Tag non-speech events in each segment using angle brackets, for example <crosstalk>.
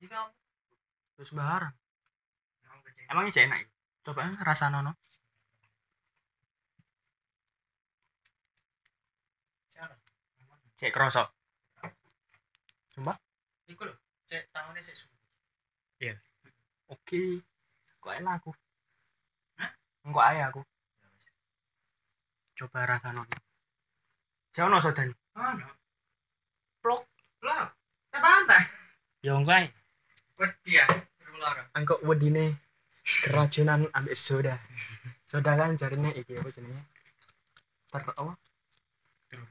Jika terus barang emang ini enak ya? coba rasa nono. Cek kerosok coba Iku lho, cek tangannya cek suhu. oke. Kok enak aku? Hah? enggak aja aku? Coba rasa nono. Jauh no sodan. Plok. Lah, ke pantai. ya enggak Wedi ya, rular. engkau wedine keracunan ambek soda. Soda kan jarinya iki apa jenenge? Ter apa?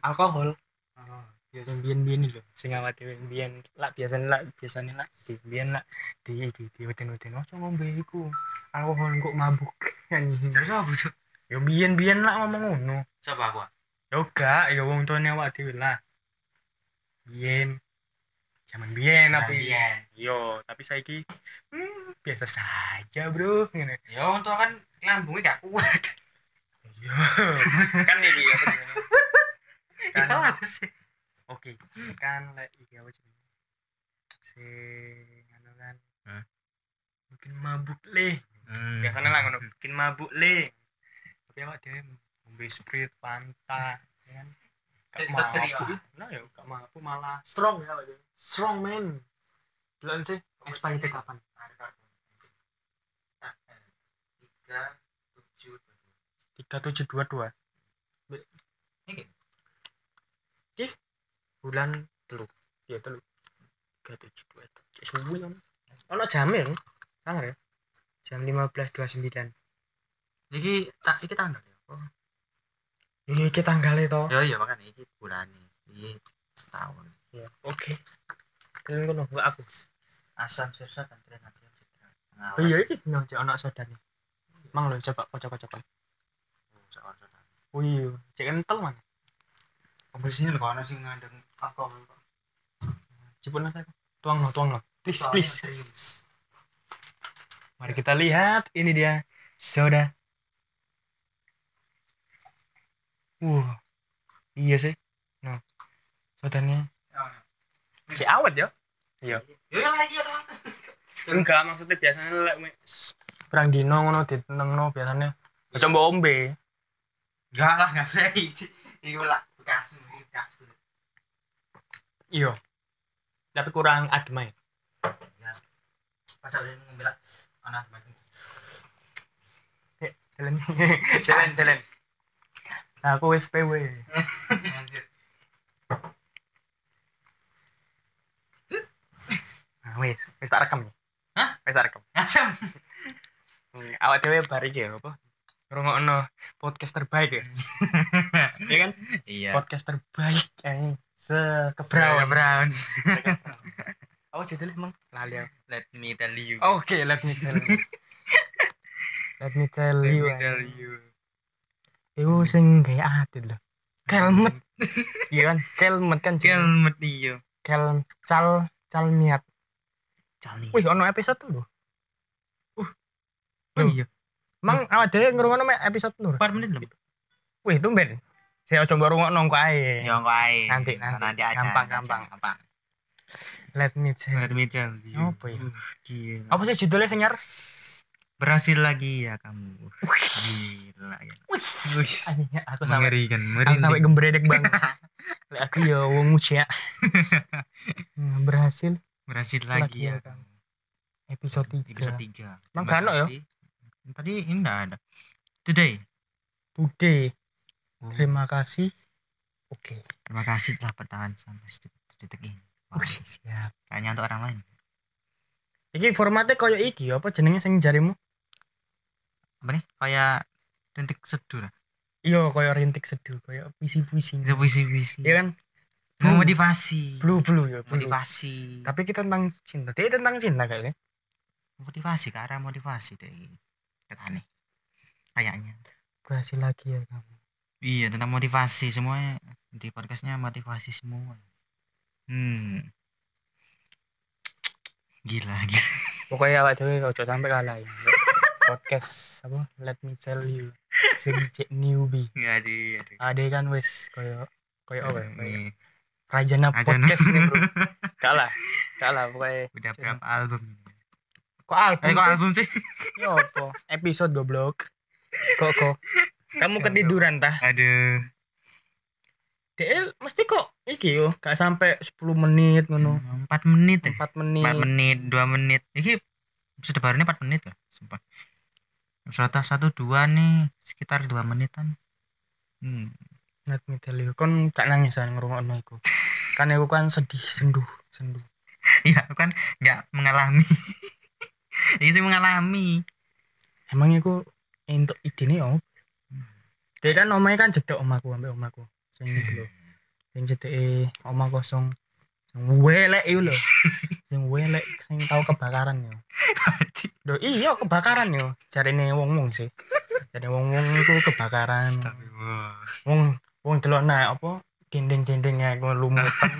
Alkohol. Oh. ya sing biyen-biyen lho. Sing awak dhewe biyen lak biasane lak biasane lak di biyen lak di di di weden-weden ojo ngombe iku. Alkohol kok mabuk anjing. Terus apa tuh? ya biyen-biyen lak ngomong ngono. Coba aku. ya gak. Ya wong tuane dhewe lah. Biyen zaman biyen tapi Iya. yo tapi saiki hmm, biasa saja bro ngene Ya untuk kan lambungnya gak kuat. yo <laughs> kan iki Ya kan sih? oke kan lek iki apa jenenge sing anu kan Hah? bikin mabuk le Hmm. biasanya lah ngono bikin mabuk le tapi awak dhewe ngombe sprite fanta ya kan Jadi mabuk terima. nah ya. Gak mabuk malah strong ya dhewe strong man. Bilang sih. Expired kapan? Tiga, tujuh, tiga tujuh dua dua. Cih, bulan telu. Iya telu. Tiga tujuh dua dua. Suwi kan ono jamnya kan sangar ya? Jam lima belas dua sembilan. Iki tak iki tanggal ya. Oh. Ini kita tanggal itu Ya iya makanya iki bulan iki tahun. ya oke. Kalian kono nggak aku Asam sirsa dan tren hati oh iya ini no cek ono sodane. Mang lo coba kocok kocokan oh iya. Cek kental mana sini lho ana sing ngandeng alkohol kok. cepet nanti tuang no tuang no please please. mari kita lihat. Ini dia soda wah iya sih. Nah sodanya Oh, si awet ya? Ya yang lagi ada. enggak maksudnya biasanya lek perang dino ngono ditentengno biasanya. Aja mbok ombe. Enggak lah, enggak iki. Iku lah bekas iki bekas. iya. Tapi kurang adem ae. Ya. Pas aku ngombe lah anak makin. <laughs> jalan. Jalan jalan aku wis PW nah, wis wis tak rekam ya Hah? wis tak rekam. Hmm, awak dhewe bar iki ya apa ngrungokno podcast terbaik ya iya kan Iya. podcast terbaik eh sekebrawan Brown. <laughs> apa judulnya emang lali. Let me tell you. Oke, let me tell you. <laughs> let me tell Let you. me tell you. Iku sing gaya adil loh. Kelmet. <laughs> Iya kan? Kelmet kan. Kelmet iya. Kel cal cal niat. Cali. Wih, ono episode tuh. Oh Loh. iya. Mang awak dhewe ngrungokno mek episode nur. 4 menit lebih. Wih, tumben. Saya coba rungokno kok ae. Ya kok ae. Nanti, nanti. nanti aja. Gampang, gampang. Gampang. Let me tell. Let me tell you. Apa ya? Uh, Gila. Apa sih judulnya sing nyar? Berhasil lagi ya kamu. Gila ya. Wih, aku sampai aku sampai gembredek banget. Lek aku ya wong. Hmm, berhasil Berhasil Lagi lagi ya, ya kamu. episode 3. Episode 3. Emang gak ono ya? Tadi ini enggak ada. Today. Today. Oh, Terima kasih. Oke. Terima kasih telah bertahan sampai detik ini. Wah, Wih, siap. kayaknya untuk orang lain. Iki formatnya koyo iki apa jenenge sing jarimu? Apa nih? Kayak rintik seduh lah. Iya, koyo rintik seduh, koyo puisi-puisi. Bisa puisi-puisi. Iya kan? Blue. motivasi. Blue blue ya, blue. Motivasi. Tapi kita tentang cinta. Dia tentang cinta kayaknya. motivasi ke arah motivasi deh. Katanya. Kayaknya. Berhasil lagi ya kamu. Iya tentang motivasi semuanya di podcastnya motivasi semua. Hmm. Gila, gila. Pokoknya awak dhewe ojo sampai kalah ya. Podcast apa? Let me tell you. Sing cek newbie. Nggak ada. ada. Kan wis koyo koyo apa ya? Rajana Rajana. podcast nih, Bro. <laughs> Kalah. Gak lah pokoknya Udah berapa album? kok album Eh kok sih? album sih? Ya apa? Episode goblok. Kok kok kamu ketiduran tah? Aduh. DL mesti kok iki yo, gak sampai 10 menit ngono. 4 menit ya? 4 menit. 4 menit, 2 menit. Iki episode baru ini 4 menit ya, sumpah. Episode 1 2 nih sekitar 2 menitan. Hmm. Tell you, kon gak nangis kan ngrungokno iku. <laughs> Kan aku kan sedih, senduh, senduh. Iya, aku kan nggak mengalami. <laughs> Iki sih mengalami. Emang iku entuk idene opo? Dia kan omahe kan jedek omaku ambek omaku. Sing iku lho. Sing jedeke omah kosong. Sing welek iku lho. <laughs> Sing welek sing tau kebakaran yo. Lho iya kebakaran yo. Jarine wong-wong sih. Jadi wong-wong iku kebakaran. Astagfirullah. Wong wong delok nah apa dinding-dinding ya lumutan.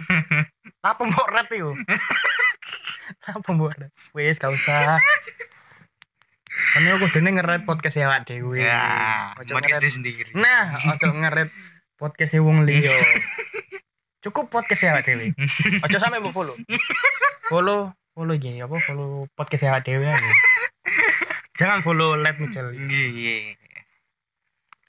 Apa mbok rap iku? <laughs> Apa mbok rap? Wis gak usah. Kan aku kudune ngeret podcast ya awak dhewe. Ya, Ojo podcast ngeret- diri sendiri. Nah, ojo ngeret podcast wong liya. <laughs> Cukup podcast ya awak dhewe. Ojo sampe mbok follow. <laughs> Follow, follow iki apa follow podcast ya dhewe aja. <laughs> Jangan follow Let Me Tell You. Iya, iya.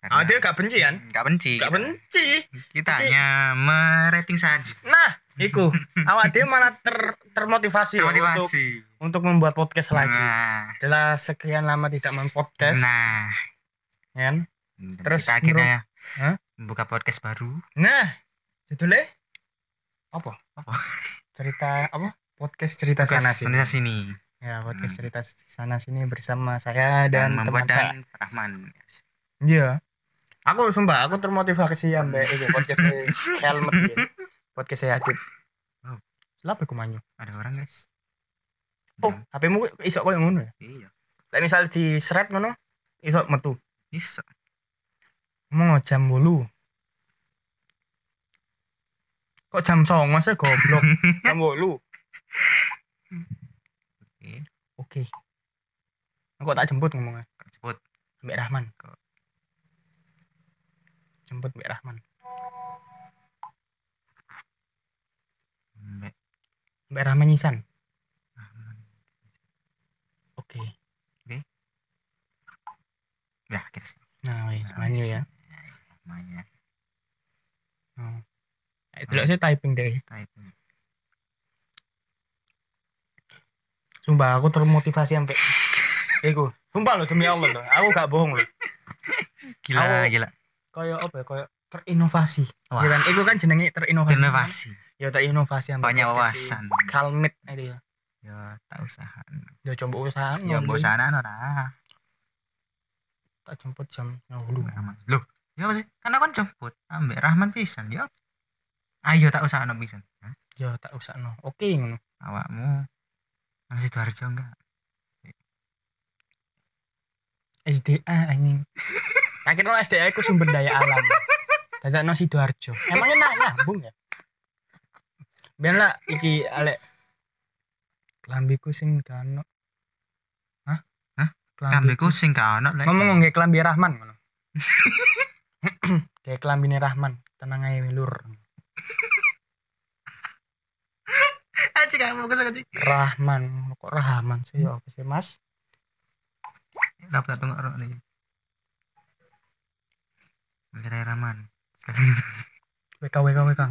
Ah, dia gak benci kan? Gak benci. Gak kita. benci. Kita hanya merating saja. Nah, iku <laughs> awak dia malah ter termotivasi, loh untuk untuk membuat podcast lagi. Nah, Setelah sekian lama tidak mempodcast, nah. ya kan? Terus kita akhirnya Hah? membuka podcast baru. Nah, judulnya apa? Apa? <laughs> Cerita apa? Podcast cerita sana Podcast sini. sana sini. Ya, podcast Hmm. cerita sana sini bersama saya dan teman membuat saya. dan Rahman. Iya. Aku sumpah, aku termotivasi ambek itu podcast Helmet gitu. Podcast saya Adit. Oh. Kenapa aku manyu? Ada orang guys. Oh, HP-mu iso koyo ngono ya? Iya. Lek misal di shred ngono, iso metu. Bisa. Mau jam bolu. Kok jam songo sih goblok? <laughs> jam bolu. Oke. Oke. Kok tak jemput ngomongnya? Sebut. Mbak Rahman. Kok. Jemput Mbak Rahman. Mbak Mbak Rahman Nisan. Rahman. Oke. Ya, kita Nah, wis manyu ya. Namanya Oh. Eh, Delok sih typing deh. typing. Sumpah aku termotivasi sampai Iku, sumpah lo demi Allah loh. Aku gak bohong loh. Gila, Aku- gila. Kayak apa ya? Kayak terinovasi. Wah. Ya kan? Iku kan jenenge terinovasi. Inovasi. Ya terinovasi ambek Banyak wawasan. Kalmit itu ya. Ya, tak usaha. Ya coba usaha. Ya, ngono. bosanan ora. Tak jemput jam 10. Rahman. Loh, ya apa sih? Karena kan jemput ambek Rahman pisan ya. Ayo tak usah ono pisan. Ya tak usah no. Oke ngono. Awakmu masih Sidoarjo enggak? SDA anjing. <laughs> Akhirnya SDA itu sumber daya alam. Dadak no Sidoarjo. Emangnya nak nyambung ya? Biar lah iki alek klambiku sing gano. Hah? Hah? Kambeku sing lek. Ngomong nggak kelambi Rahman ngono. <laughs> Kayak kelambine Rahman, tenang aja lur. <laughs> aja kamu kesel aja. Rahman, kok Rahman sih ya apa sih Mas? Dapat tunggu ora nih. Kira Rahman. Sekali. WK WK WK.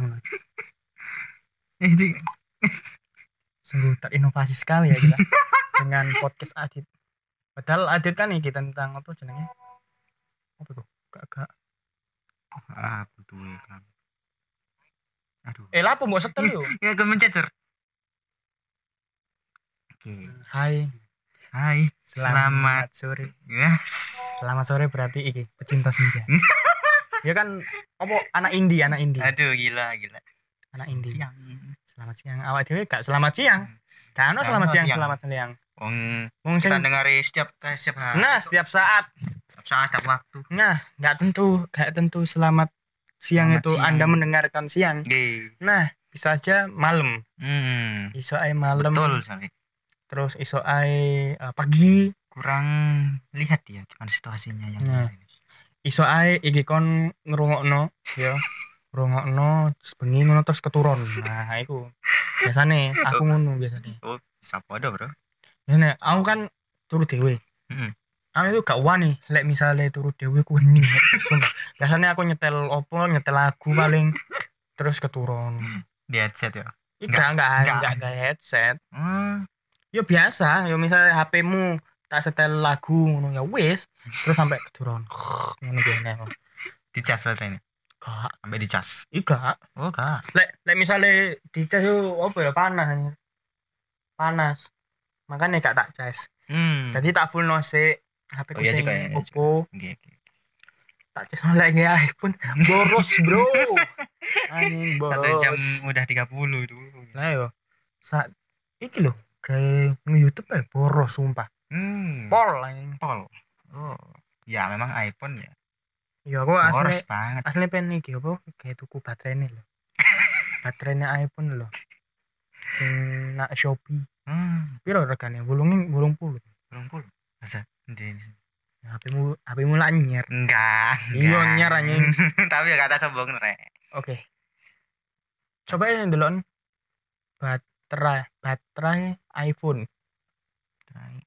Ini Sungguh terinovasi sekali ya kita dengan podcast Adit. Padahal Adit kan iki tentang apa jenenge? Apa tuh? Gak gak. ah betul kan. Aduh. Eh lapo mbok setel yo. <laughs> Ya gue mencecer. Oke. Hai, Hai. selamat Selamat. sore. Yes. Selamat sore berarti iki pecinta senja. <laughs> ya kan apa anak indie, anak indie. Aduh gila gila. Anak indie. Siang. Selamat siang. Awak dhewe gak selamat siang. Kan Gak selamat ono siang, siang. selamat siang. Wong sing kita dengari setiap setiap hari. Nah, setiap saat. Setiap saat setiap waktu. Nah, nggak tentu, nggak tentu selamat siang Selamat itu siang. Anda mendengarkan siang. Oke. Nah, bisa aja malam. Hmm. Iso ae malam. Betul sekali. Terus iso ae eh, pagi. Kurang lihat ya gimana situasinya yang Nah. ini. Iso ae iki kon ngrungokno, ya. <laughs> Ngrungokno bengi ngono terus keturun. Nah, iku. biasane aku ngono biasane oh bisa podo bro Ini aku kan turu dewe. Mm-mm. Aku itu gak wani, lek misalnya turu dewe ku hening. Sumpah. Biasanya aku nyetel opo, nyetel lagu paling terus keturun. di headset ya enggak nggak. enggak enggak headset. hmm. Ya biasa, ya misalnya HP-mu tak setel lagu ngono ya wis, terus sampai keturun. <sighs> Ngono gini. di cas baterai ini Gak, sampai di cas ika. oh gak Lek lek misalnya dicas yo apa ya panas. Panas. Makanya gak tak cas. hmm. Jadi tak full nose HP ku Oh, iya sing ya, iya oke. tak cas lagi iPhone boros bro <laughs> anjing satu jam boros udah 30 itu lah yo saat iki lho kayak nge-youtube ya boros sumpah. Hmm. pol anjing. Pol. Oh. Ya memang iPhone ya. Ya aku asli banget. asli pengen iki apa? Kayak tuku baterainya lho. <laughs> Baterainya iPhone lho. Sing nak Shopee. Hmm. piro regane? Bulungin bulung puluh. Belum pul masa? Di HP mu HP mu lanyer enggak Iya, nyer, anjing. <laughs> tapi ya kata sombong rek. Oke. Coba ya ndelok baterai baterai iPhone. Try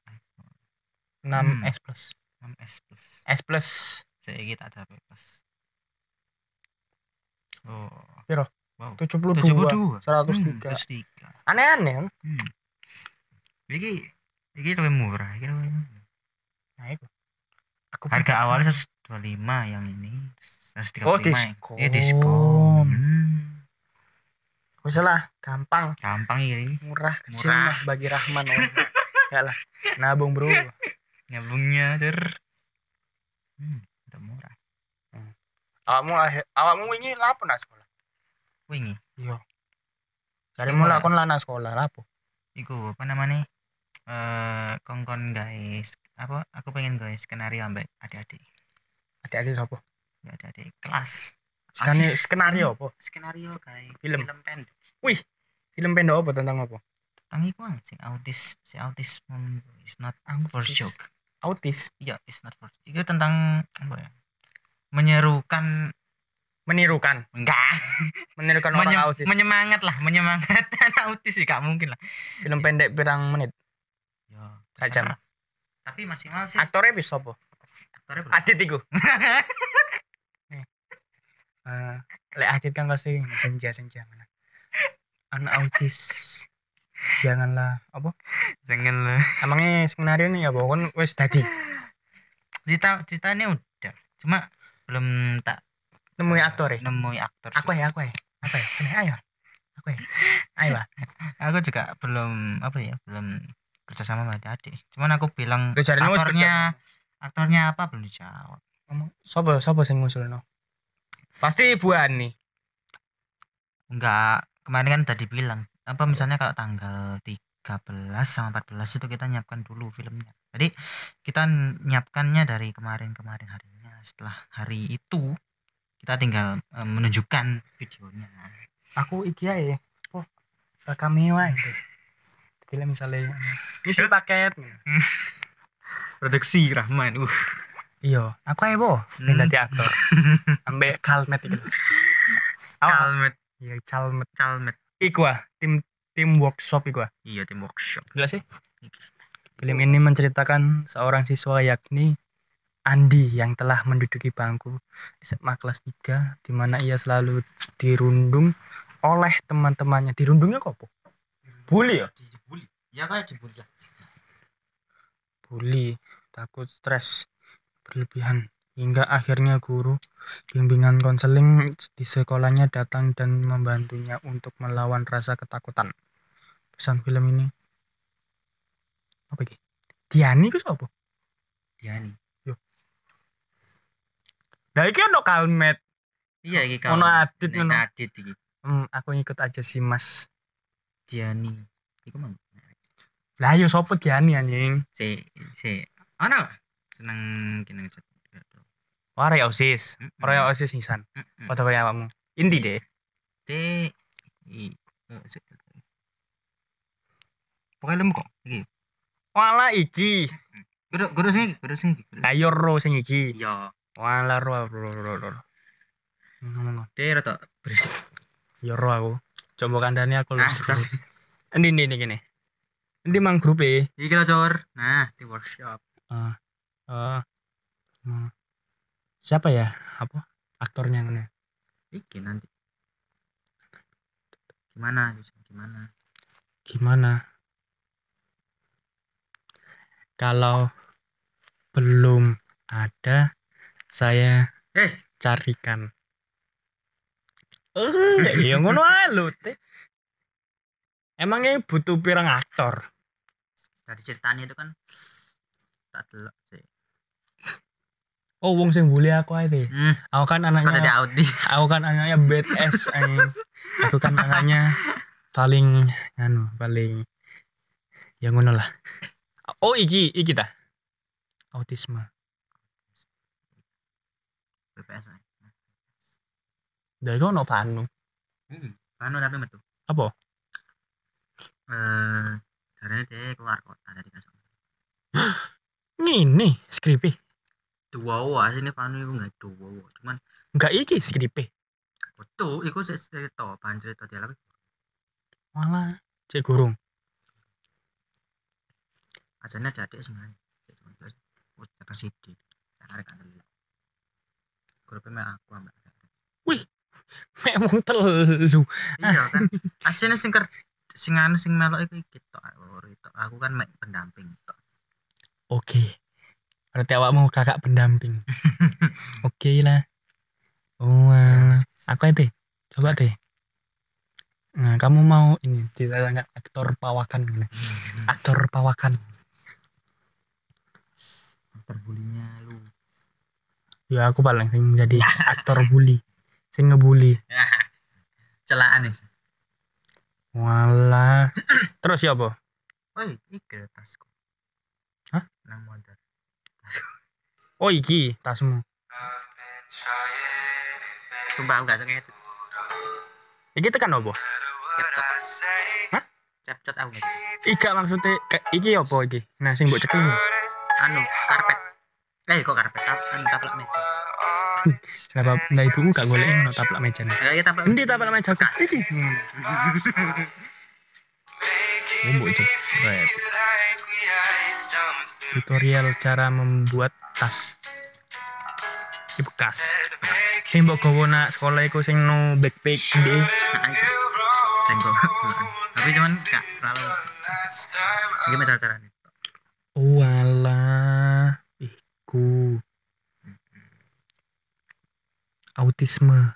6 Hmm. S Plus. 6s plus. S Plus. Saya kita ada plus. Oh. Piro? wow. 72 72 103 103 aneh-aneh kan? Hmm. iki iki lebih murah iki luwih murah. nah itu aku harga awalnya sama. 125 yang ini 135 Oh, yang- diskon. iya diskon. Hmm. Wis lah gampang. Gampang ini. Murah kecil Murah. mah bagi Rahman oh. ya lah nabung bro. Nyambungnya cer. Hmm, udah murah. Awakmu akhir awakmu wingi lapo nak sekolah? Wingi? Iya. Mulai Mbak. kon lana sekolah lapo iku apa namanya? Eh kongkon guys apa? Aku pengen guys skenario ambek adik-adik. Adik-adik sapa ya adik-adik kelas Asis- skenario apa? Skenario guys Film. film pendek. Film pendek apa tentang apa? Tentang iku ah, sing autis si autis is not for Autis. joke. Autis? Iya it's not for itu tentang apa ya menyerukan menirukan. Enggak. <laughs> Menirukan Menye- orang autis. menyemangat lah menyemangat <laughs> anak autis sih gak mungkin lah. Film pendek pirang menit? Ya Sak jam. terserah. tapi maksimal sih. Aktornya bisa apa? Aktornya Adit iku <laughs> Eh, lek Adit kan pasti senja senja mana anak autis. Janganlah apa? Jangan lah emangnya skenario ini ya pokoknya wes tadi. Cerita ceritanya udah. Cuma belum tak nemui aktor ya? Nemui aktor aku ya aku ya. Aku ya? Ini, ayo. Aku ya. Ayo aku juga belum apa ya belum kerja sama adik cuman aku bilang aktornya aktornya apa belum dijawab. Ngomong sopo sopo sing ngusulno pasti ibu Ani. Enggak kemarin kan tadi bilang apa misalnya kalau tanggal 13 sama 14 itu kita nyiapkan dulu filmnya. Jadi kita nyiapkannya dari kemarin-kemarin harinya. Setelah hari itu kita tinggal eh, menunjukkan videonya. Aku iki ae oh cameo ae bila misalnya ngisi paket. <laughs> Produksi Rahman uh iya aku sing Hmm. dadi aktor. <laughs> Ambek kalmet iki calmet. Iya calmet. Calmet. Iku ah. Tim tim workshop iku ah. Iya tim workshop. Gila sih. Film ini menceritakan seorang siswa yakni Andi yang telah menduduki bangku SMA kelas 3 di mana ia selalu dirundung oleh teman-temannya. Dirundungnya kok apa? bully ya? Dibully. Ya kayak dibully. Lah. bully. Takut stres berlebihan. Hingga akhirnya guru bimbingan konseling di sekolahnya datang dan membantunya untuk melawan rasa ketakutan. Pesan film ini. Apa iki Diani ku apa Diani. Lah iki ono kalmet. iya iki Ono Adit Nek ngono. Adit iki. Hmm, aku ngikut aja sih Mas. Diani. Iku mang Lah yo sopo Diani anjing? si si. Ana seneng kinang set Ora ya osis. Ya osis sisan. Padha kaya awakmu. Inti deh. T i pokoknya lemu kok iki Wala iki. kudu kudu sing iki kudu sing iki kudu- Lah yo ro sing iki. iya Wala ro ro ro ro. Ngomong. T rada berisik Yo ro aku. Coba kandani aku lu. Endi endi kene. Endi mang grup e. Iki lho, Cor. Nah, di workshop. Eh eh, hmm. siapa ya? Apa? Aktornya ngene. Iki nanti. Gimana? Gimana? Gimana? Kalau belum ada, saya Eh, carikan. Eh, <laughs> ya ngono lho, Teh. Emangnya butuh pirang aktor? dari ceritanya itu kan tak delok sih. Oh, wong sing bully aku ae Teh. Hmm, Aku kan anaknya Audi. aku kan anaknya badass anjing. Aku kan anaknya paling anu, paling ya ngono lah. Oh, iki, iki ta. Autisme. BPS ae. Dari kok ono Vanu. Hmm, Panu tapi metu. Apa? Eh, karena dia keluar kota dari kasar. <gasps> Ngene skripe. Dua wa sini Panu itu nggak dua wa. Cuman Enggak iki skripe. betul, itu sih cerita, bahan cerita dialog. Malah cek gurung. Asalnya ada adik sing ae. Cek cuman terus wis tekan sidi. Arek kan. Grupnya mek aku ambek arek. Mek mung telu. Iya kan. Asline sing ker sing anu sing melok iku iki tok. Aku kan mek pendamping tok. Oke. Berarti awakmu kakak pendamping. <laughs> Oke lah. Oh, alah. aku deh. Coba deh. Nah, kamu mau ini ditanya aktor pawakan gini. <laughs> Aktor pawakan. terbulinya lu. Ya aku paling sing jadi <laughs> aktor bully. Sing ngebully. Celaan nih. Walah. <clears throat> Terus ya apa? Woi, iki tasku. Hah? Nang motor. Oh iki tasmu. Sumpah aku gak sengaja Iki tekan apa? Kecot. Hah? Cepcot aku. Ika maksudnya ke- iki apa iki? Nah sing mbok cekel ini. Anu, karpet. Eh, kok karpet? Tap, anu taplak meja. <laughs> Kenapa ndak ibumu gak golek ngono taplak meja nih? Ya, iya taplak. Endi taplak meja iki? Hmm. <laughs> Mbok jepret. Tutorial cara membuat tas. Iki bekas. Sing mbok gawa nak sekolah iku sing no backpack gede. Nah. Senggol. Tapi cuman gak terlalu. Gimana cara-caranya? Oh alah, iku. Autisme.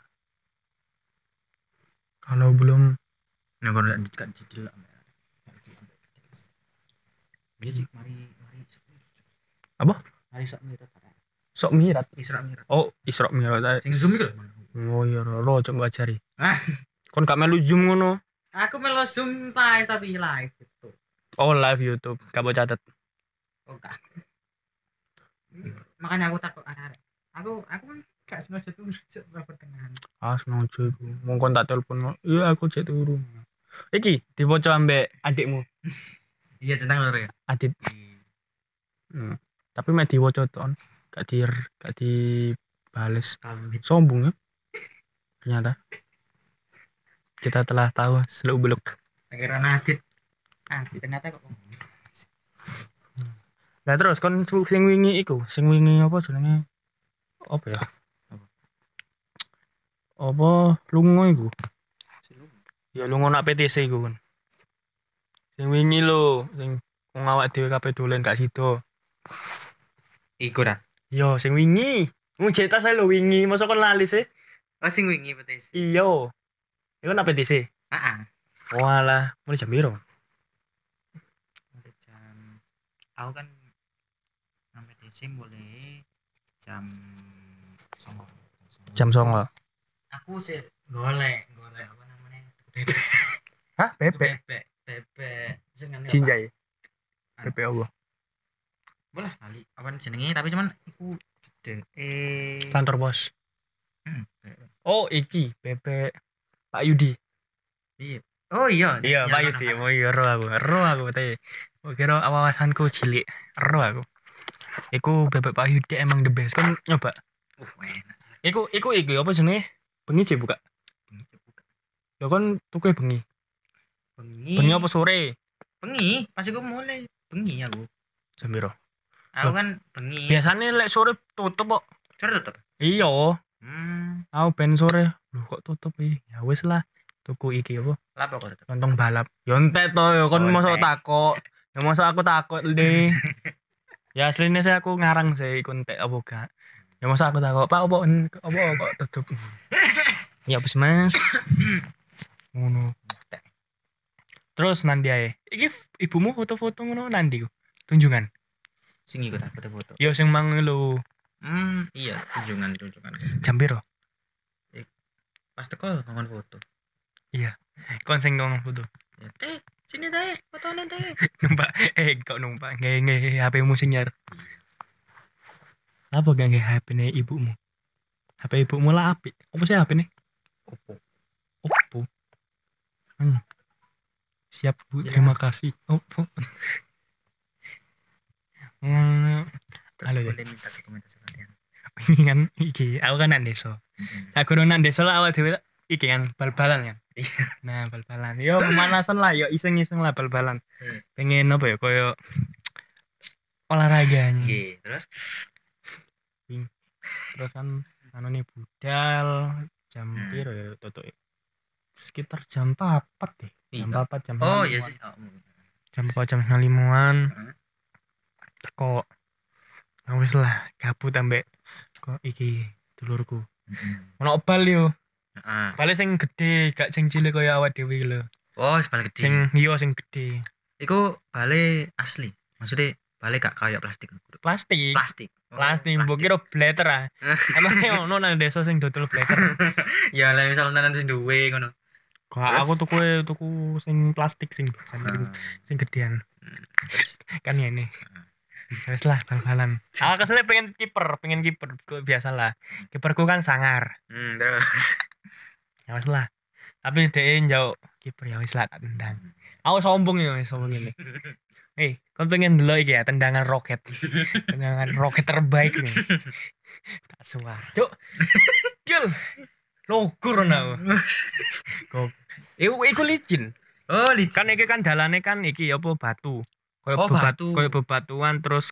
Kalau belum Nah, kalau nggak di di di Dia sih mari mari. Apa? Mari sok mirat. sok mirat. Isra mirat. Oh, Isra Mi'raj. Sing zoom iku lho. Oh iya, lo coba ajari. Ah. Kon gak melu zoom ngono. Aku melo zoom live tapi live gitu. Oh, live YouTube. Gak mau catat. Oh, enggak. Makanya aku takut ada Aku aku kan gak sengaja tuh di pertengahan. Ah, sengaja iku. Mau kon tak telepon. Iya, aku cek turu. Iki diwoco ambek adikmu. <laughs> Iya tentang loro ya. Adit. Hmm. Tapi mek diwoco ton. Gak di gak dibales. Kambit. Sombong ya. Ternyata. Kita telah tahu seluk beluk. Akhirnya nadit. Ah, ternyata kok. Nah terus kon sing wingi iku, sing wingi apa jenenge? Apa ya? Apa lunga iku? Ya lunga nak PTC iku kan. Sing wingi lho, sing wong awak dhewe kabeh dolen gak sida. Iku dah. Yo sing wingi. Wong cetas ae lho wingi, masa kon lali sih? Oh sing wingi petis. Iya. Iku nak PTC. Heeh. Walah, mulai jam? Mulai jam aku kan sampai DC mulai jam songo. Jam 09.00. Aku sih golek, golek apa namanya? Bebek. Hah, bebek. Bebek. Bebek. Apa? Cinjai. Bebek Allah. Boleh kali. Apa jenenge tapi cuman iku. Eh. Kantor bos. Hmm. Oh, iki bebek Pak Yudi. Oh iya. Iya, Pak Yudi. Oh iya, ero aku. Ero aku tadi. Oh, kira wawasanku cilik. Ero aku. Iku bebek Pak Yudi emang the best. Kan nyoba. Uh, enak. Iku iku iku apa jenenge? Bengi cek buka. Ini buka. Ya kan tuku bengi. Bengi. Bengi apa sore? Bengi. Pas iku mulai. Bengi aku. Jam piro? Aku kan bengi. Biasanya lek sore tutup kok. Sore tutup? Iya. Hmm. Aku ben sore. Loh kok tutup iki? Ya wis lah. Tuku iki apa? Lapo kok tutup? Lontong balap. Ya entek to ya. Kon Oh, mosok takok. Ya mosok aku takok deh <laughs> ya aslinya saya aku ngarang sih iku entek apa gak. Ya mosok aku takok pak apa apa kok tutup? <laughs> Ya wis mas. <coughs> Ngono terus nanti ae iki ibumu foto-foto ngono nanti ku? Tunjungan. Sing ikut aku foto ya sing mang lho. Hmm iya kunjungan kunjungan jam piro? Pas teko ngomong foto. Kon sing ngomong foto. Ya teh sini teh fotonya teh. <laughs> Numpak eh kok numpak? Nge nge HP mu sing nyar. Apa gak nge HP ne ibumu HP ibumu lah apik. Apa sih HP ne opo Oppo. Hmm. Siap bu. Ya. terima kasih. Oppo hmm, Halo, ya. boleh minta ke komentar sekalian. <laughs> Ini kan iki aku kan nang desa. Aku nang desa lah awal dhewe iki kan bal-balan kan? Iya. nah bal-balan. Yo pemanasan lah yo iseng-iseng lah bal-balan. Hmm. pengen apa ya koyo olahraganya. Iya, terus? Terus kan anu nih budal jam Hmm. piro ya tutup sekitar jam 4 deh jam Iya. 4 jam oh 5. iya sih oh, jam 4 jam 5an Hmm. teko ya wis lah gabut ambek kok iki dulurku Mm-mm. ono bal yo bal sing gede gak sing cilik kaya awak dhewe iki lho oh sebalik gede sing iya sing gede Iku bale asli. Maksudnya bale gak kayak plastik. plastik Plastik. Oh, plastik mbok kira blater ah <laughs> emang ono nang desa sing dodol blater <laughs> ya lah misal nanti sing duwe ngono. Kok Terus? aku tuku tuku sing plastik sing sing, Ah. sing gedean Hmm, Terus <laughs> kan ya ini Wes lah bal-balan. Aku ke sini pengen kiper, pengen kiper. Kok biasa lah. Kiperku kan sangar. hmm, terus. Ya wes lah. Tapi dia jauh kiper ya wes lah tak tendang. Aku sombong ya wes sombong ini. <laughs> Eh, kau pengen dulu iki ya tendangan roket. tendangan roket terbaik nih. <laughs> tak suar. Cuk. Gil. Logur nah. Kok Iku iku licin. oh, licin. Kan iki kan dalane kan iki apa batu. Kayak Oh, bebat, batu. kayak bebatuan terus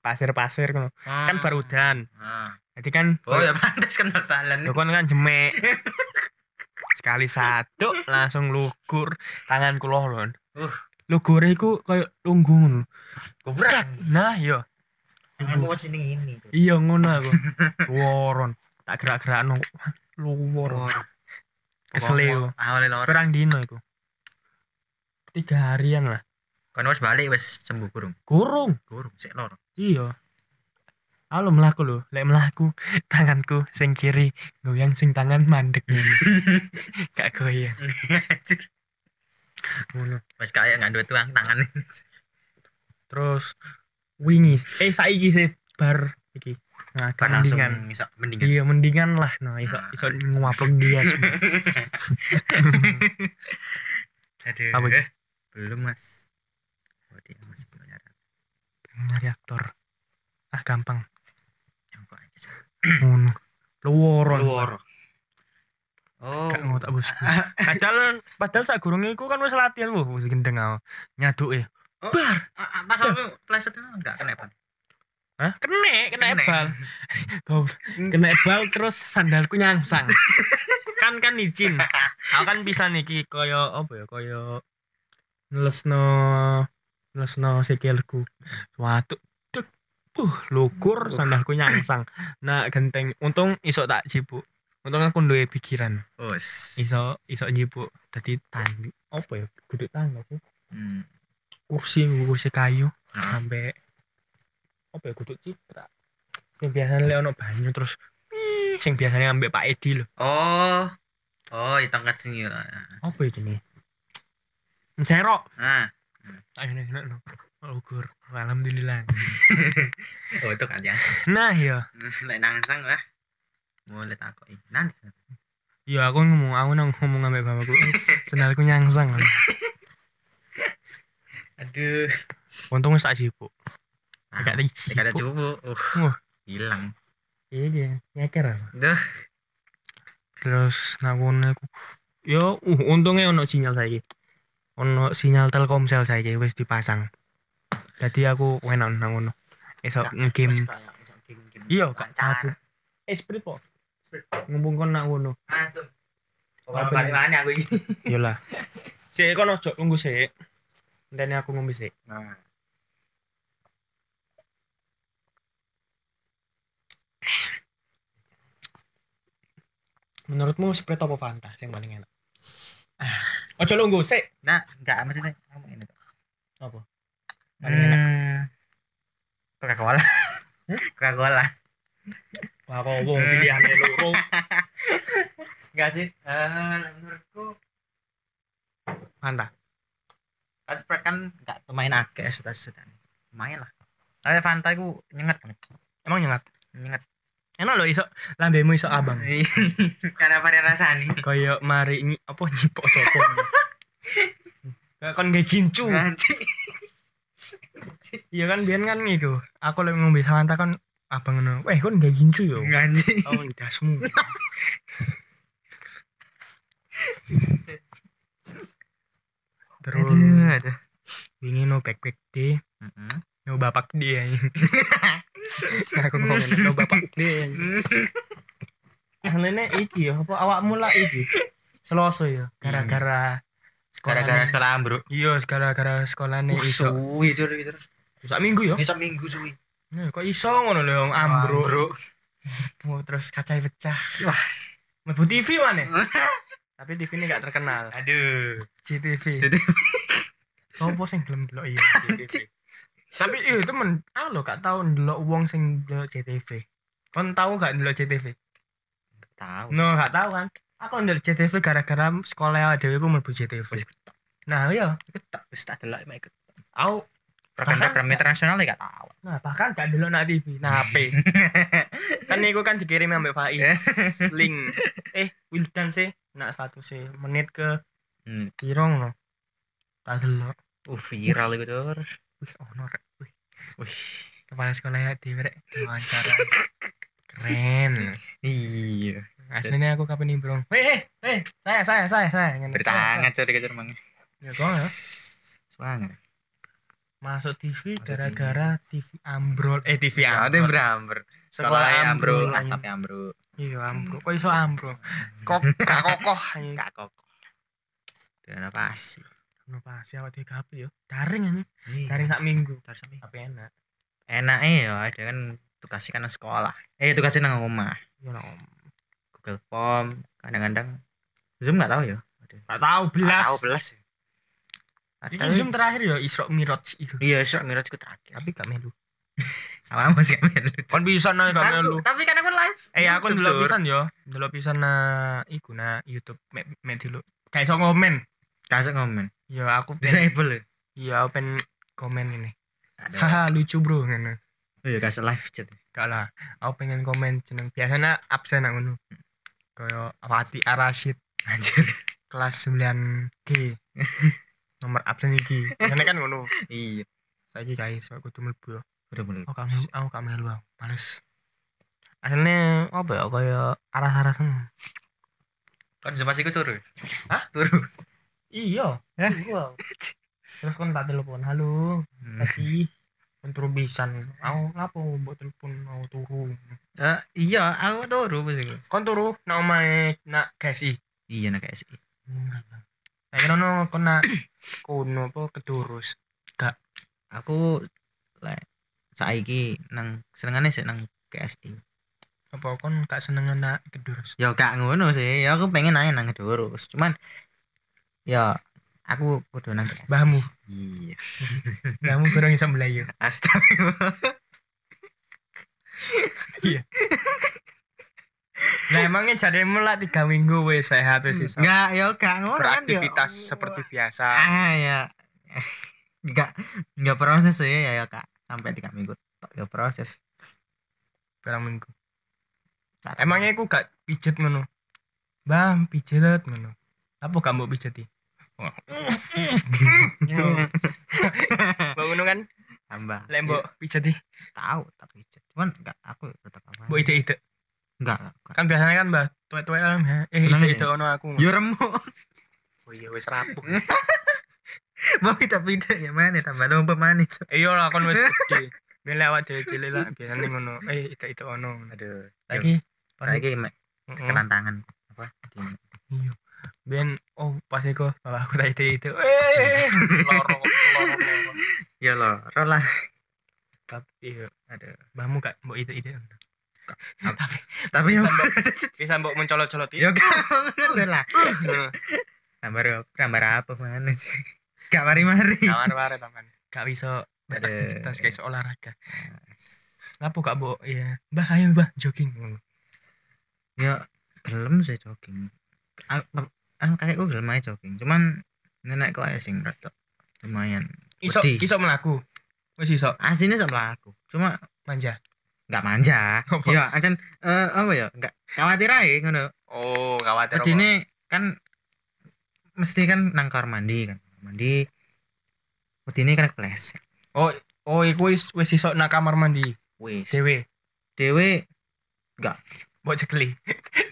pasir-pasir ngono. Kan baru udan. Ah. Jadi kan Oh ya pantas kan bal-balan. Kan kan jemek. Sekali satu langsung lugur tangan kulo lon. Uh. Lugur iku koyo lunggu ngono. Gobrak. Nah, iya. Aku wis ini. Iya ngono aku. Woron. Tak gerak-gerakno. Luwor. Kesel yo. Awalnya lor. Perang dino iku. Tiga harian lah. Kan wis balik wis sembuh kurung. Kurung. Kurung sik lor. Iya. Halo melaku lho, lek melaku <laughs> tanganku sing kiri goyang sing tangan mandek ngene. <laughs> Gak goyang. Ngono. Wis kayak nggak dua tuang tangan. terus wingi eh saiki sih bar iki nah Kan mendingan bisa mendingan. iya mendingan lah no iso iso nguaplok dia semua. <laughs> Aduh. Apa itu? Belum mas. Oh dia masih belum nyadar. nyari aktor ah gampang Jongkok aja. Ngono luworon Luar. Oh. gak ngotak bosku padahal padahal sak gurunge iku kan wis latihan wuh wis gendeng aku nyaduk e Oh, bar ah, ah, Pas aku pleset enggak kena pan. Hah? Kene kena Kena. bal Goblok. kena bal <laughs> terus sandalku nyangsang. <laughs> Kan kan licin. Aku kan bisa niki koyo apa ya koyo ngelesno ngelesno sikilku. Waduh dek puh lukur sandalku nyangsang. Nah genteng untung iso tak jipuk. Untung aku duwe pikiran. Us. iso iso jipuk. Dadi tang apa ya kudu tangga sih. Hmm. kursi kursi kayu sampai apa ya kudu citra sing biasanya lek ono banyu terus sing biasanya ambek Pak Edi lho Oh. Oh, itu tongkat sini. apa itu nih serok Nah. ayo nih nek no ukur alhamdulillah <laughs> Oh, itu kan biasa. nah iya Lek nangsang lah. Mulai takoki. Nanti. iya aku ngomong aku nang ngomong ambek bapakku eh, sendalku nyangsang <laughs> Aduh. untung wis tak jipuk Ah, gak ada Gak ada cupu. Uh. Hilang. iya dia nyeker aku. Duh. terus nakune aku yo uh untungnya ono sinyal saiki ono sinyal Telkomsel saiki wis dipasang. Jadi aku enak nang ngono. Esok ngegame. Iya, gak cabut. Eh, Spirit po. Ngumpul kon nang ngono. Langsung. Apa balik aku ini? Iyalah. <laughs> Sik kon ojo tunggu sik. Enteni aku ngombe sik. Nah. Menurutmu Sprite apa Fanta yang paling enak? Ojo nunggu sik. Nah, enggak maksudnya ngomong ini. Apa? Paling enak. Hmm. Coca-Cola. Coca-Cola. Wah, kok wong pilihane loro. <laughs> Enggak sih. Eh, menurutku Fanta. kan Sprite kan enggak lumayan agak sudah-sudah. Lumayan lah. Tapi Fanta itu nyengat banget. Emang nyengat. Nyengat. Enak loh iso lambemu iso abang. Karena pada rasanya. Kayak mari nyi apa nyipok sopo. Kayak kon gak gincu. Nanti. Iya kan biyen kan gitu. Aku lagi ngombe Fanta kan abang ngono. Weh kon gak gincu yo. Nganji. Oh, dasmu. Terus Aduh, wingi no backpack deh. Heeh. No bapak dia. <laughs> aku ngomong no bapak dia. Aslinya iki ya, apa awakmu lah iki. Seloso ya, gara-gara Gara-gara sekolah ambruk. Iya, gara-gara sekolahnya iso. suwi suwi terus. Sak minggu ya. Bisa minggu suwi. Nah, kok iso ngono lho wong ambruk. Oh, terus kaca pecah. Wah. Mlebu TV mana? <laughs> Tapi TV ini gak terkenal. Aduh. JTV. Jadi Sopo sing gelem delok iya JTV. Tapi iya temen, ah lo gak tau ndelok wong sing ndelok JTV. Kon tahu gak ndelok JTV? tahu. No, gak tahu kan. Aku ndelok JTV gara-gara sekolah dhewe ku mlebu. Wis Nah, iya, ikut tak wis tak delok mek ikut. aku Program-program internasional ya gak tahu. nah bahkan gak ndelok nak TV, nah HP. <laughs> kan iku kan dikirim ambek Faiz <laughs> link. Eh, Wildan sih nak status menit ke Hmm. pirong no. Tak delok. Uh, viral itu terus. Wih, ono rek. Wih, Wih. kepala sekolah ya di rek diwawancara. Keren. Iya. Aslinya aku kapan nimbrung. Hei, hei, hei, saya, saya, saya, saya. Hangat cari kejar mang. Ya, kok ya. Semangat. Masuk TV gara-gara TV ambrol. Eh, TV Ya, ada yang ambrol. beramber. Sekolah ambrol. ambrol, atap ambrol. Iya, ambrol. Kok iso ambrol? Kok <laughs> gak kokoh. Gak kokoh. Dan apa sih? Kenapa sih awak tiga HP yo? Daring ini. Iya. Daring sak minggu. Terus apa? Tapi enak. Enak ya, ada kan tugasnya kan nang sekolah. Eh, tugasnya nang rumah. Ya lah, Om. Google Form, kadang-kadang Zoom nggak tahu ya. Ada. Gak tahu belas. Nggak tahu belas. ya. Ada- Zoom terakhir ya Isra Miraj itu. Iya, Isra Miraj itu terakhir. Tapi gak melu. <laughs> Sama masih kami lucu. Kon bisa nih gak melu. Tapi kan aku live. Eh aku Cur. pisan yo, ndelok pisan na iku na YouTube mek mek dulu. Kayak iso komen. Kasih komen. Ya aku pengen, Disable ya. iya aku pengen komen ini. Haha lucu bro ngono. Oh iya, kasih live chat. Gak lah, aku pengen komen jeneng biasanya absen nang ngono. Kaya Wati Arasid Anjir. kelas 9G. <laughs> Nomor absen iki. Ngene kan ngono. Iya. Saiki guys, aku kudu mlebu yo. Udah mulai. Aku gak melu, aku gak melu, aku. males. Aslinya apa ya kayak aras-aras ngono. Kan zaman iku turu. Hah? Turu. Iya. Hah? Iya. <laughs> Terus kon tak telepon, halo. Hmm. Tapi kon turu pisan. Aku ngapo mbok telepon mau turu. Eh, iya, aku turu iku. Kon turu nak omahe nak KSI. Iya nak kayak sih. Nah, kira no kon nak <coughs> kono apa kedurus. Aku lek saiki nang senengane sih nang KSI. Apa kon gak seneng nak kedurus? Ya gak ngono sih, ya aku pengen aja nang Kedurus. Cuman ya aku kudu nang KSI. Mbahmu, Iya. mbahmu kurang iso melayu. Astagfirullah. Nah, emangnya jadimu lah tiga minggu wes sehat wes iso. Enggak, ya gak ngono kan ya. Beraktivitas seperti biasa. ah ya. <laughs> Enggak enggak proses sih ya ya Kak. Sampai tiga minggu tok ya proses. Berapa minggu? Emangnya aku gak pijet ngono. Bang, pijet ngono. Apa gak mau pijeti? Mbak ngono kan, tambah. lek mbok pijeti, tahu tapi cuman enggak aku tetap apa. mbok ide-ide. Enggak. enggak. Kan biasanya kan mbak tuwek-tuwek kan, eh Seneng ide-ide ono aku. Ya remuk. Oh iya wis rapuh. <laughs> mau kita pindah ya mana tambah lomba mana Cok? iya lah kon wis <laughs> gede ben lewat dhewe cilik lah biasane ngono eh itu itu ono aduh lagi Heeh. tekan tangan apa di iya ben oh pas iku bapak aku tak itu <laughs> eh. Loro loro loro ya lo rolah tapi iya aduh mbahmu gak mbok itu itu. Tapi ya. <laughs> bisa mbok mencolot-colot ya itu kan lah. <laughs> Gambar gambar apa mana sih gak mari. Mari kamar mare taman gak bisa beraktivitas kayak olahraga. Lapo gak mbok mbah ayo mbah jogging. Ya gelem sih jogging ah kayak gue aja jogging cuman nenek kok sing rada lumayan. Iso Wedi. iso melaku wis iso aslinya sama aku cuma manja? Nggak manja. Apa? ya ancen eh apa ya? Nggak khawatir aja ngono. Oh khawatir ini kan mesti kan nang kamar mandi kan Kamar mandi Wedi ini kan kepleset oh oh iku wis wis iso nang kamar mandi? Wis. Dewe dewe mbok cekli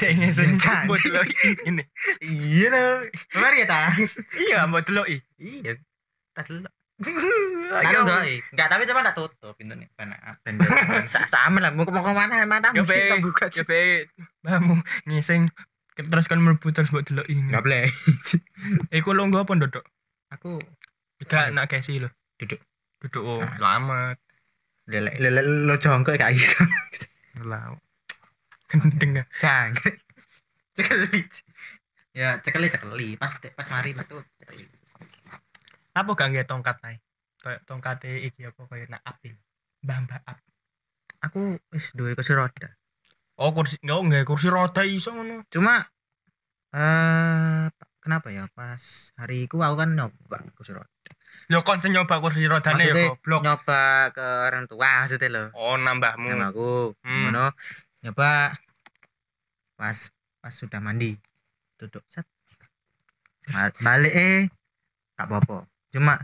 ngesen Jangan. mbok deloki ini iya loh mari ya ta? Iya mbok deloki iya. Tak dulu <laughs> ayo. enggak enggak tapi teman tak tutup pintu nih karena sa- sama lah. Mau ke mana mata Ya, mesti tak buka be mbahmu ngising. Terus kan mlebu terus mbok deloki nggak boleh. <laughs> Iku longgo apa ndodok? Aku. Gak nak kesi lho. Duduk. duduk oh. Ah. lama. Lele lele lo jongkok gak iso. Lah <laughs> gendeng jangkrik. Cekeli ya cekeli cekeli. Pas pas mari metu cekeli. Apa gak nggak tongkat naik kayak tongkat iki apa kayak nak apil mbah mbah ap aku wis duwe kursi roda. Oh kursi nggak nggak kursi roda iso ngono. Cuma eh kenapa ya? Pas hari itu aku kan nyoba kursi roda. Yo kon nyoba kursi rodane maksudnya ya goblok. nyoba ke orang tua maksudnya lo oh nambahmu. Sama aku Hmm. ngono nyoba. Pas pas sudah mandi. Duduk set. Ba- balik eh. Tak apa cuma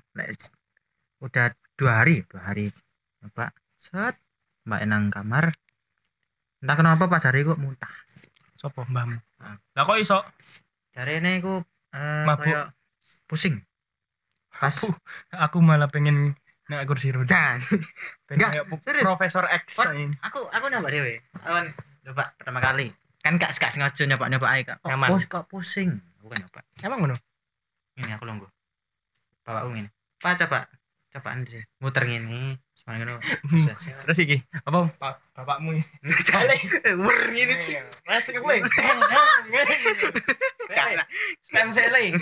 udah dua hari dua hari nyoba set. Mbak nang kamar. Entah kenapa pas hari kok muntah. Sopo mbahmu Ah. lah kok iso? Cari ini aku eh, Mabuk. pusing. Pas Aku- aku malah pengen nak kursi roda Jangan. pengen Nggak, kayak profesor X Kon- ini. aku aku nyoba dewe aku kan nyoba pertama kali. Kan gak gak sengaja nyoba nyoba aja kok Nyaman. pus kok pusing? Aku kan nyoba. Emang ngono? Ini aku longgo bapakku ini pak coba. Cobaan sih muter gini semuanya ngono. Terus iki? Apa? Pa- bapakmu ini? Wer gini sih masih gue Gak- stem sele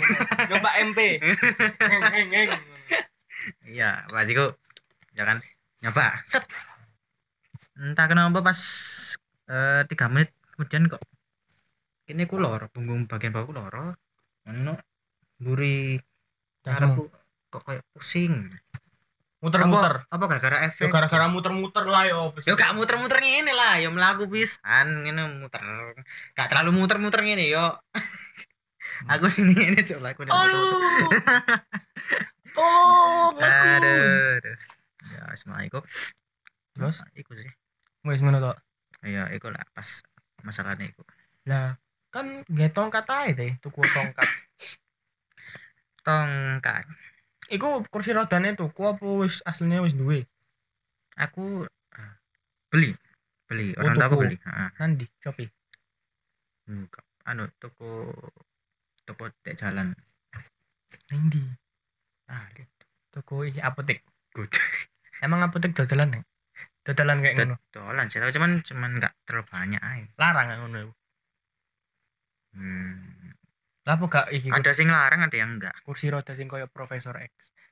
nyoba MP <laughs> iya bajiku ya kan? Nyoba set. Entah kenapa pas eh, tiga menit kemudian kok ini ku loro punggung bagian bawahku loro ono buri karepku kok kayak pusing. Muter-muter. Apa, apa gara-gara yo efek? gara-gara muter-muter lah yo Yo gak muter-muter ngene lah, yo mlaku pisan ngene muter. Gak terlalu muter-muter ngene yo. aku sini cok lah aku. Tolong aku Aduh, aduh. Ya semua iku. Terus? iku sih. wis ngono tok Iya, iku lah pas masalahnya iku. lah kan nggak tongkat aja deh tuku tongkat <laughs> Tongkat. Iku kursi rodane tuku apa wis aslinya wis duwe Aku eh, beli. Beli, Oh, orang tuku. beli. Heeh. nandi Shopee Enggak. Anu toko toko tek jalan. nandi Ah, lihat. tuku iki apotek <laughs> emang apotek dodolan nih dodolan kayak ngono Dolan sih, cuman cuman enggak terlalu banyak aja. larang kayak ngono. Hmm. lah apa gak iki Ada sing larang, ada yang enggak. kursi roda sing koyo Profesor X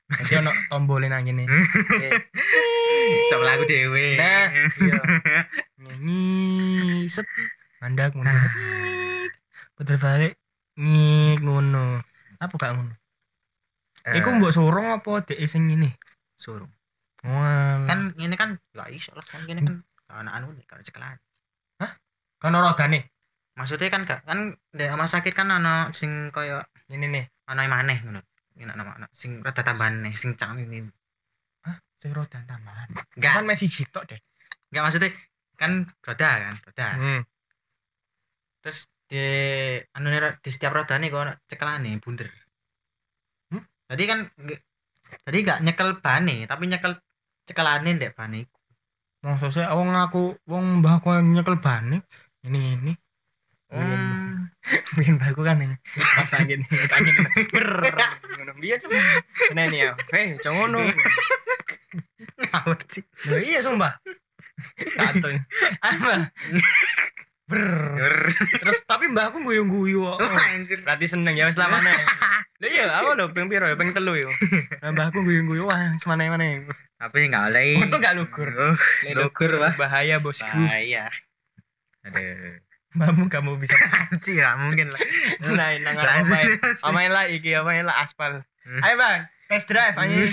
jadi ono <laughs> tombolnya nang ngene <laughs> Coba lagu dewe. Nah, iya. nyanyi set mandak ngono Ah. puter balik ngik ngono apa gak ngono Eh, iku mbok sorong apa dek sing ini suruh. Wah, Kan ini kan enggak iso lah kan ini kan anak anu nih kalau cekelan. kan ono rodane Maksudnya kan gak kan di rumah sakit kan ana sing kaya ini nih ana yang maneh ngono. Ini nama ana sing rada tambahan nih sing cang ini. Hah? sing roda tambahan Enggak, kan masih jitok deh enggak maksudnya kan roda kan, roda. hmm. Terus di anu nih, di setiap roda nih kok ana cekelan nih bunder. Jadi kan Jadi gak nyekel bane, tapi nyekel cekelane ndek bane iku. Maksud saya wong aku wong mbah aku nyekel bane ini ini. Hmm. <laughs> bikin baku kan ini. Pas angin angin ber ngono biar cuma ini nih ya. Hei jangan ngono. Ngawur sih. Iya sumpah. Kata <laughs> apa ber <laughs> terus tapi mbahku guyu guyu Anjir. berarti seneng ya wis lah mana <laughs> Lah iya, aku lho ping piro ya ping telu yo. <laughs> Nah, mbahku guyu-guyu wah semana mana. Tapi nggak oleh. Untung gak lugur. Oh, Lek lugur wah. Bahaya bosku. Bahaya. Aduh. Mbahmu kamu bisa Anjir, gak mungkin lah. nah nang apa Amain lah iki amain lah aspal. Hmm. Ayo bang, test drive anjing.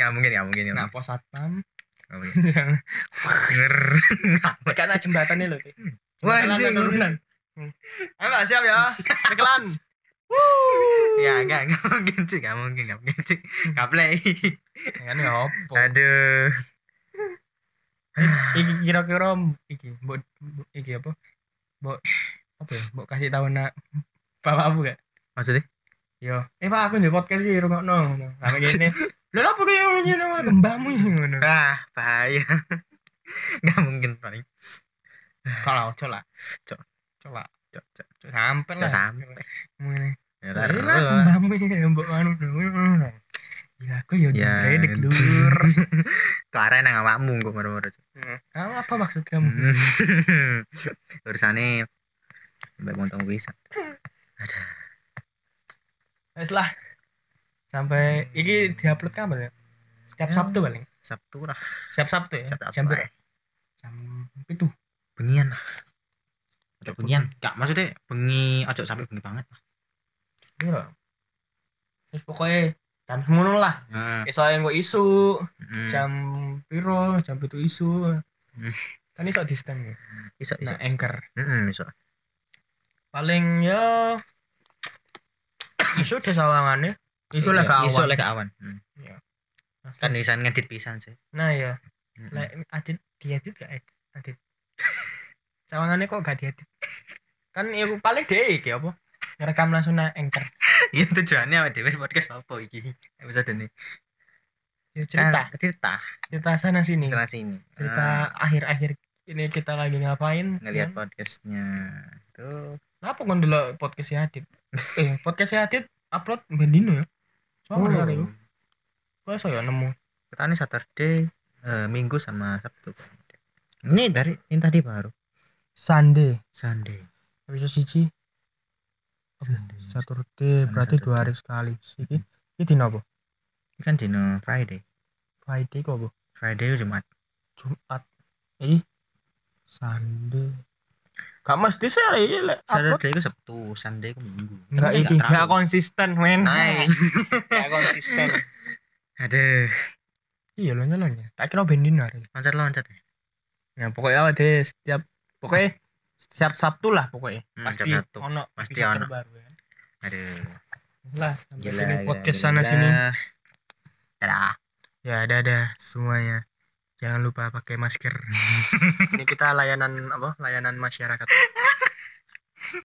Gak mungkin, gak mungkin. Nah, Gak pos satpam. Karena jembatan ini loh. Wah, anjing. turunan. Hmm. Ayo siap ya. Cekelan. <laughs> Ya, gak, gak mungkin sih, gak mungkin, gak mungkin sih. Gak play. Kan ya opo. Aduh. Iki kira-kira iki mbok iki apa? Mbok apa ya? Mbok kasih tahu nak bapakmu gak? Maksudnya? Yo, eh Pak aku di podcast iki rungokno ngono. Sampe gini. <laughs> Lha apa kaya ngene kembangmu ngono. Ah, bahaya. <laughs> Gak mungkin paling. Kalau ojo lah. Cok. Coba. Cok, cok. Cok sampe Cok lah. sampe. Ngene. Ya, kembangmu ya mbok anu. Ya aku Ya, ndredeg lur. Tuh arah nang awakmu kok moro-moro. Cok. Kamu apa maksud kamu? <laughs> Urusane mbak montong bisa. Ada. Wes lah. Sampai iki diupload kapan ya? Setiap Ya. Sabtu paling. Sabtu lah. Setiap Sabtu ya. Sabtu Jam jam itu. Bengian lah. Ojo bengian. Gak maksudnya bengi ojo sampai bengi banget lah. Iya. Terus pokoknya jam semono lah. Heeh. Iso yang gue isu Hmm. jam piro jam itu isu. Hmm. Kan iso di stand ya. iso iso. Nah, anchor. Heeh, iso. Paling ya isu deh sawangannya. Isu Iya, Iso kawan. lek awan. Hmm. Kan bisa ngedit pisan sih. Nah ya, lek adit diedit gak Ed? adit. Sawangannya kok gak diedit? Kan ya paling deh iki apa? Ngerekam langsung nang anchor. <laughs> Iya tujuannya awake dhewe podcast apa iki? Episode ini. Ya, cerita, Kan, cerita. cerita sana sini. Sana sini. Cerita akhir-akhir ini kita lagi ngapain? ngelihat kan? podcastnya tuh Apa kon dulu podcast si Adit? <laughs> eh, podcast si Adit upload bendino ya. Soalnya hari itu. Kok saya nemu. kita nih Saturday eh, Minggu sama Sabtu ini dari ini tadi baru Sunday. Sunday Bisa siji. Sunday. Saturday berarti dua hari sekali. Iki iki dino apa? ini kan dino Friday Friday kok apa? Friday Jumat Jumat. Iki Sunday. Gak mesti sih hari ini lek upload. Saturday itu Sabtu Sunday itu Minggu Enggak iki, enggak konsisten, men. Nah. <laughs> Enggak konsisten. aduh Iya loncat loncat. Tak kira bendino hari. loncat loncat ya pokoknya deh setiap pokoknya setiap Sabtu lah pokoknya. Hmm, pasti Sabtu. ono Pasti ono. terbaru ya. aduh Lah, sampai gila, sini podcast gila, sana gila. sini. dadah Ya, dadah semuanya. Jangan lupa pakai masker. <laughs> Ini kita layanan apa? Layanan masyarakat.